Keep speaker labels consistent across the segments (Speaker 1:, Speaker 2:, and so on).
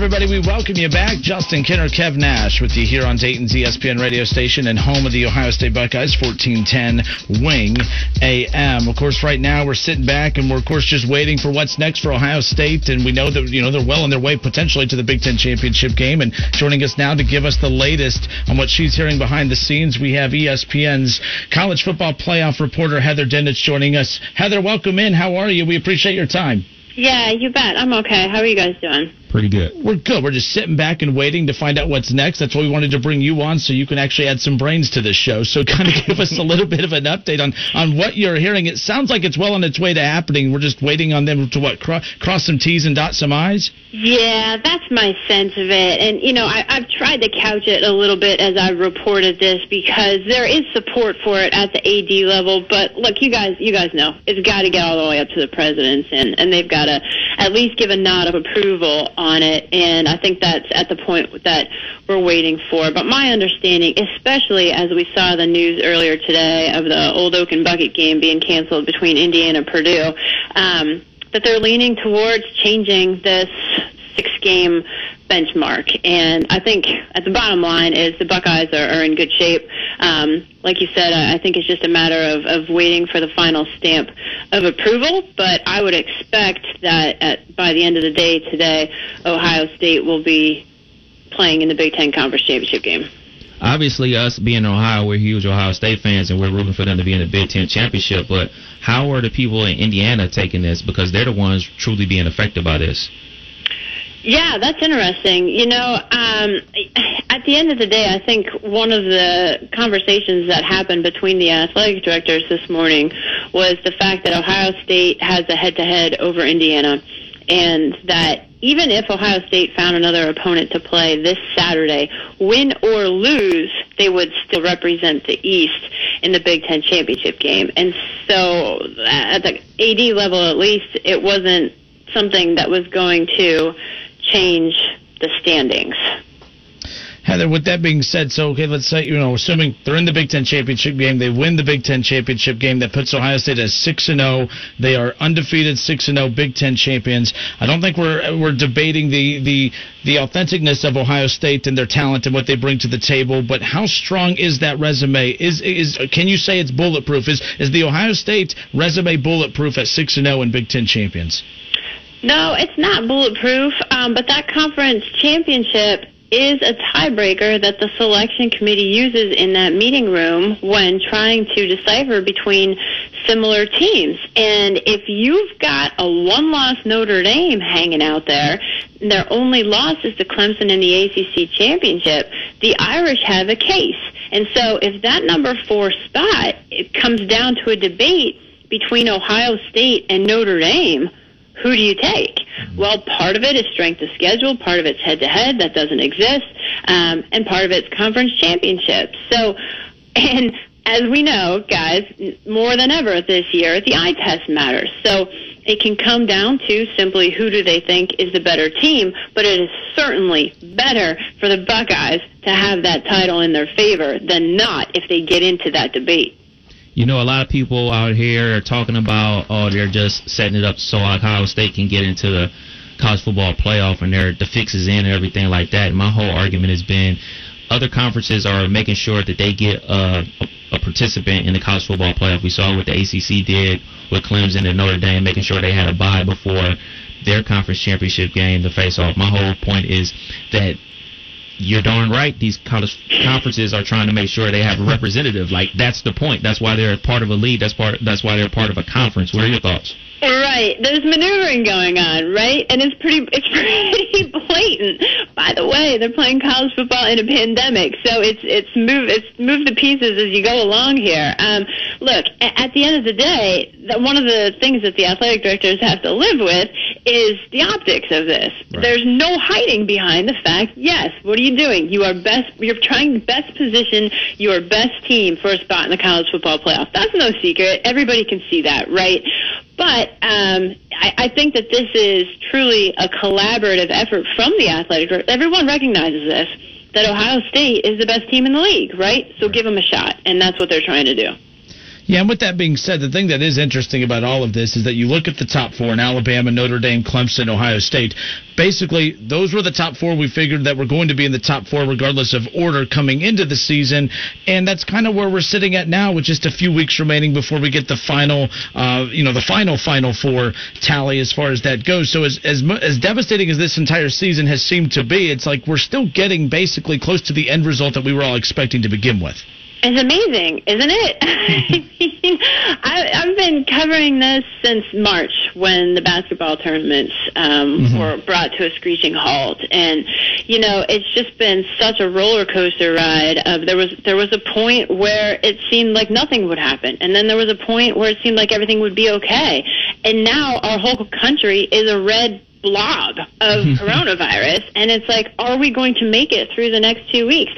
Speaker 1: everybody. We welcome you back. Justin Kinner, Kev Nash with you here on Dayton's ESPN radio station and home of the Ohio State Buckeyes, 1410 Wing AM. Of course, right now we're sitting back and we're, of course, just waiting for what's next for Ohio State. And we know that, you know, they're well on their way potentially to the Big Ten championship game. And joining us now to give us the latest on what she's hearing behind the scenes, we have ESPN's college football playoff reporter, Heather Dinich, joining us. Heather, welcome in. How are you? We appreciate your time.
Speaker 2: Yeah, you bet. I'm okay. How are you guys doing?
Speaker 3: Pretty good.
Speaker 1: We're good. We're just sitting back and waiting to find out what's next. That's why we wanted to bring you on so you can actually add some brains to this show. So kind of give us a little bit of an update on, on what you're hearing. It sounds like it's well on its way to happening. We're just waiting on them to what cro- cross some T's and dot some I's.
Speaker 2: Yeah, that's my sense of it. And you know, I, I've tried to couch it a little bit as I've reported this because there is support for it at the AD level. But look, you guys, you guys know it's got to get all the way up to the presidents, and and they've got to at least give a nod of approval on it. And I think that's at the point that we're waiting for. But my understanding, especially as we saw the news earlier today of the Old Oaken Bucket game being canceled between Indiana and Purdue, um, that they're leaning towards changing this six game benchmark. And I think at the bottom line is the Buckeyes are, are in good shape. Um, like you said, I, think it's just a matter of, of waiting for the final stamp of approval. But I would expect that at, by the end of the day today, Ohio State will be playing in the Big Ten Conference Championship game.
Speaker 3: Obviously, us being in Ohio, we're huge Ohio State fans, and we're rooting for them to be in the Big Ten championship. But how are the people in Indiana taking this? Because they're the ones truly being affected by this.
Speaker 2: Yeah, that's interesting. You know, um, at the end of the day, I think one of the conversations that happened between the athletic directors this morning was the fact that Ohio State has a head-to-head over Indiana, and that even if Ohio State found another opponent to play this Saturday, win or lose, they would still represent the East in the Big Ten championship game. And so, at the AD level, at least, it wasn't something that was going to change the standings.
Speaker 1: Heather, with that being said, so okay, let's say you know, assuming they're in the Big Ten championship game, they win the Big Ten championship game. That puts Ohio State as six and zero. They are undefeated, six and zero Big Ten champions. I don't think we're we're debating the the the authenticness of Ohio State and their talent and what they bring to the table. But how strong is that resume? Is is can you say it's bulletproof? Is is the Ohio State resume bulletproof at six and oh zero and Big Ten champions?
Speaker 2: No, it's not bulletproof, um, but that conference championship is a tiebreaker that the selection committee uses in that meeting room when trying to decipher between similar teams. And if you've got a one loss Notre Dame hanging out there, their only loss is to Clemson in the ACC championship, the Irish have a case. And so if that number four spot it comes down to a debate between Ohio State and Notre Dame, who do you take? Well, part of it is strength of schedule, part of it's head to head, that doesn't exist, um, and part of it's conference championship. So, and as we know, guys, more than ever this year, the eye test matters. So it can come down to simply who do they think is the better team, but it is certainly better for the Buckeyes to have that title in their favor than not if they get into that debate.
Speaker 3: You know, a lot of people out here are talking about, oh, they're just setting it up so Ohio State can get into the college football playoff and they're the fixes in and everything like that. And my whole argument has been other conferences are making sure that they get a, a participant in the college football playoff. We saw what the ACC did with Clemson and Notre Dame, making sure they had a bye before their conference championship game the face off. My whole point is that you're darn right. These college conferences are trying to make sure they have a representative. Like that's the point. That's why they're part of a league. That's part. That's why they're part of a conference. What are your thoughts?
Speaker 2: Right. There's maneuvering going on, right? And it's pretty it's pretty blatant. By the way, they're playing college football in a pandemic, so it's it's move it's move the pieces as you go along here. Um, look, at the end of the day, one of the things that the athletic directors have to live with is the optics of this. Right. There's no hiding behind the fact. Yes, what are you doing? You are best. You're trying to best position your best team for a spot in the college football playoff. That's no secret. Everybody can see that, right? But um, I, I think that this is truly a collaborative effort from the athletic. Group. Everyone recognizes this that Ohio State is the best team in the league, right? So give them a shot, and that's what they're trying to do.
Speaker 1: Yeah, and with that being said, the thing that is interesting about all of this is that you look at the top four in Alabama, Notre Dame, Clemson, Ohio State. Basically, those were the top four we figured that were going to be in the top four regardless of order coming into the season, and that's kind of where we're sitting at now with just a few weeks remaining before we get the final, uh, you know, the final Final Four tally as far as that goes. So as as as devastating as this entire season has seemed to be, it's like we're still getting basically close to the end result that we were all expecting to begin with.
Speaker 2: It's amazing, isn't it? I, I've been covering this since March when the basketball tournaments um, mm-hmm. were brought to a screeching halt, and you know it's just been such a roller coaster ride. Of there was there was a point where it seemed like nothing would happen, and then there was a point where it seemed like everything would be okay, and now our whole country is a red blob of coronavirus and it's like are we going to make it through the next two weeks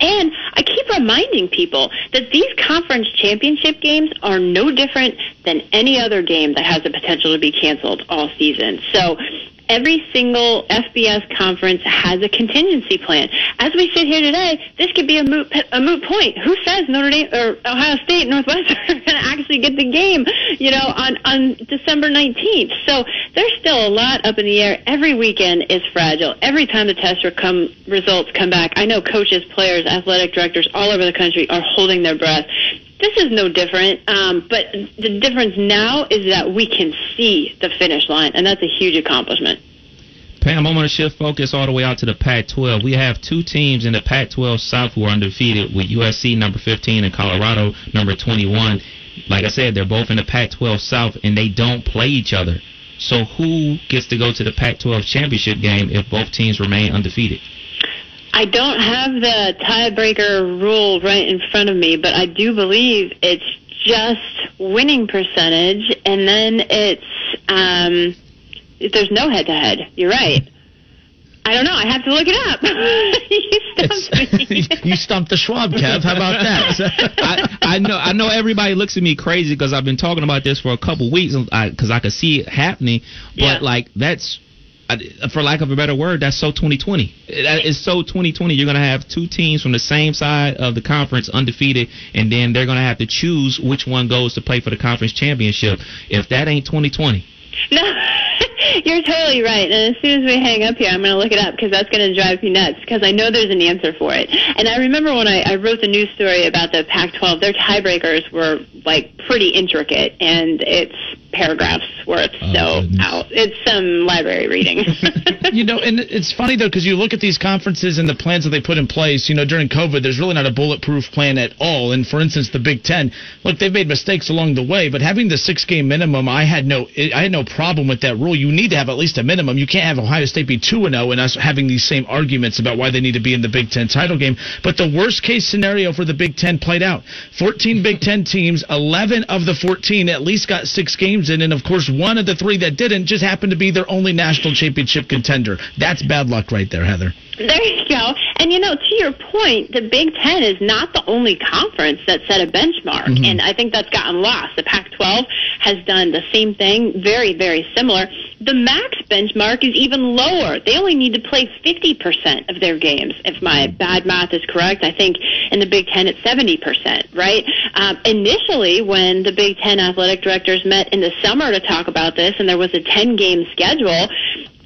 Speaker 2: and i keep reminding people that these conference championship games are no different than any other game that has the potential to be canceled all season so every single FBS conference has a contingency plan. As we sit here today, this could be a moot a moot point. Who says Notre Dame or Ohio State, Northwestern are going to actually get the game? You know, on on December nineteenth. So there's still a lot up in the air. Every weekend is fragile. Every time the test come, results come back, I know coaches, players, athletic directors all over the country are holding their breath this is no different. Um, but the difference now is that we can see the finish line, and that's a huge accomplishment.
Speaker 3: Pam, I'm going to shift focus all the way out to the Pac-12. We have two teams in the Pac-12 South who are undefeated, with USC number 15 and Colorado number 21. Like I said, they're both in the Pac-12 South, and they don't play each other. So who gets to go to the Pac-12 championship game if both teams remain undefeated?
Speaker 2: I don't have the tiebreaker rule right in front of me, but I do believe it's just winning percentage, and then it's um, there's no head to head. You're right. I don't know. I have to look it up. you
Speaker 1: stumped me. you stumped the Schwab, Kev. How about that?
Speaker 3: I, I, know. I know everybody looks at me crazy because I've been talking about this for a couple weeks because I, I could see it happening. But yeah. like that's for lack of a better word, that's so 2020. It's so 2020. You're going to have two teams from the same side of the conference undefeated, and then they're going to have to choose which one goes to play for the conference championship. If that ain't 2020.
Speaker 2: No, you're totally right. And as soon as we hang up here, I'm going to look it up because that's going to drive me nuts because I know there's an answer for it. And I remember when I, I wrote the news story about the Pac-12, their tiebreakers were like pretty intricate, and it's paragraphs worth. Oh, so out. It's some library reading.
Speaker 1: you know, and it's funny though because you look at these conferences and the plans that they put in place. You know, during COVID, there's really not a bulletproof plan at all. And for instance, the Big Ten, look, they've made mistakes along the way, but having the six game minimum, I had no, I had no problem with that rule. You need to have at least a minimum. You can't have Ohio State be two and zero oh and us having these same arguments about why they need to be in the Big Ten title game. But the worst case scenario for the Big Ten played out. 14 Big Ten teams, 11 of the 14 at least got six games games in, and of course, one of the three that didn't just happened to be their only national championship contender. That's bad luck right there, Heather.
Speaker 2: There you go. And you know, to your point, the Big Ten is not the only conference that set a benchmark, mm-hmm. and I think that's gotten lost. The Pac-12 has done the same thing, very, very similar. The max benchmark is even lower. They only need to play 50% of their games. If my bad math is correct, I think in the Big Ten it's 70%, right? Um, initially, when the Big Ten athletic directors met in the summer to talk about this, and there was a 10-game schedule,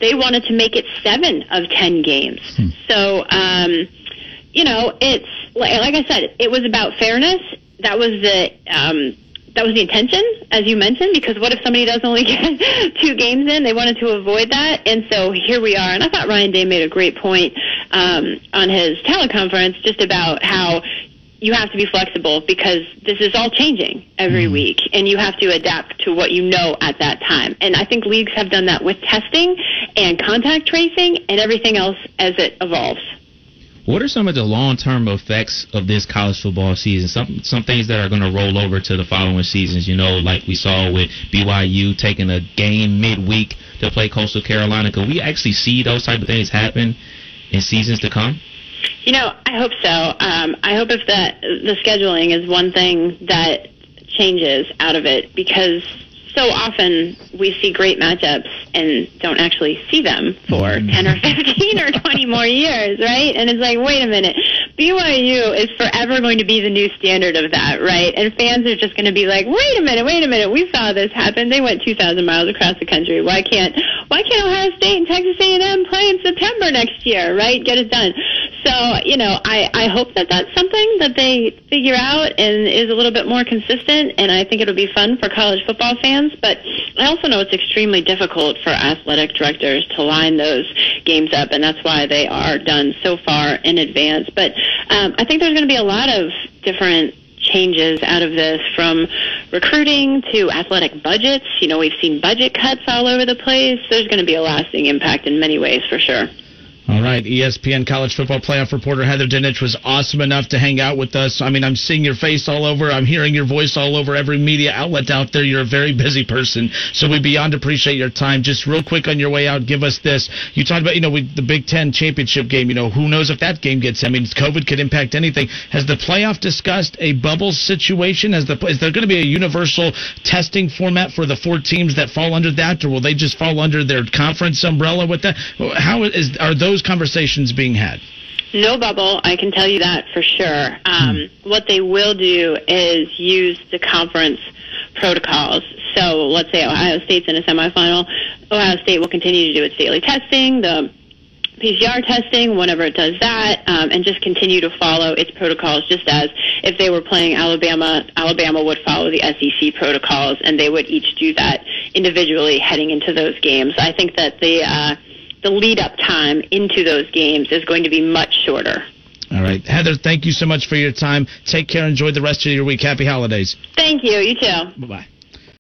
Speaker 2: they wanted to make it seven of ten games. Hmm. So, um, you know, it's like, like I said, it was about fairness. That was the um, that was the intention, as you mentioned, because what if somebody does only get two games in? They wanted to avoid that, and so here we are. And I thought Ryan Day made a great point um, on his teleconference just about how you have to be flexible because this is all changing every mm. week and you have to adapt to what you know at that time. And I think leagues have done that with testing and contact tracing and everything else as it evolves.
Speaker 3: What are some of the long-term effects of this college football season? Some some things that are going to roll over to the following seasons. You know, like we saw with BYU taking a game midweek to play Coastal Carolina. Could we actually see those type of things happen in seasons to come?
Speaker 2: You know, I hope so. Um, I hope if that the scheduling is one thing that changes out of it because so often we see great matchups and don't actually see them for mm-hmm. 10 or 15 or 20 more years, right? And it's like, wait a minute. BYU is forever going to be the new standard of that, right? And fans are just going to be like, wait a minute, wait a minute, we saw this happen. They went 2,000 miles across the country. Why can't why can't Ohio State and Texas A&M play in September next year, right? Get it done. So, you know, I, I hope that that's something that they figure out and is a little bit more consistent, and I think it'll be fun for college football fans. But I also know it's extremely difficult for athletic directors to line those games up, and that's why they are done so far in advance. But um, I think there's going to be a lot of different changes out of this from recruiting to athletic budgets. You know, we've seen budget cuts all over the place. There's going to be a lasting impact in many ways for sure.
Speaker 1: All right, ESPN college football playoff reporter Heather Dinich was awesome enough to hang out with us. I mean, I'm seeing your face all over. I'm hearing your voice all over every media outlet out there. You're a very busy person, so we beyond appreciate your time. Just real quick on your way out, give us this. You talked about, you know, we, the Big Ten championship game. You know, who knows if that game gets? I mean, COVID could impact anything. Has the playoff discussed a bubble situation? Has the is there going to be a universal testing format for the four teams that fall under that, or will they just fall under their conference umbrella with that? How is are those conversations being had?
Speaker 2: No bubble, I can tell you that for sure. Um, hmm. What they will do is use the conference protocols. So let's say Ohio State's in a semifinal. Ohio State will continue to do its daily testing, the PCR testing whenever it does that, um, and just continue to follow its protocols. Just as if they were playing Alabama, Alabama would follow the SEC protocols, and they would each do that individually heading into those games. I think that the uh, the lead up time into those games is going to be much shorter.
Speaker 1: All right. Heather, thank you so much for your time. Take care. Enjoy the rest of your week. Happy holidays.
Speaker 2: Thank you. You too.
Speaker 1: Bye bye.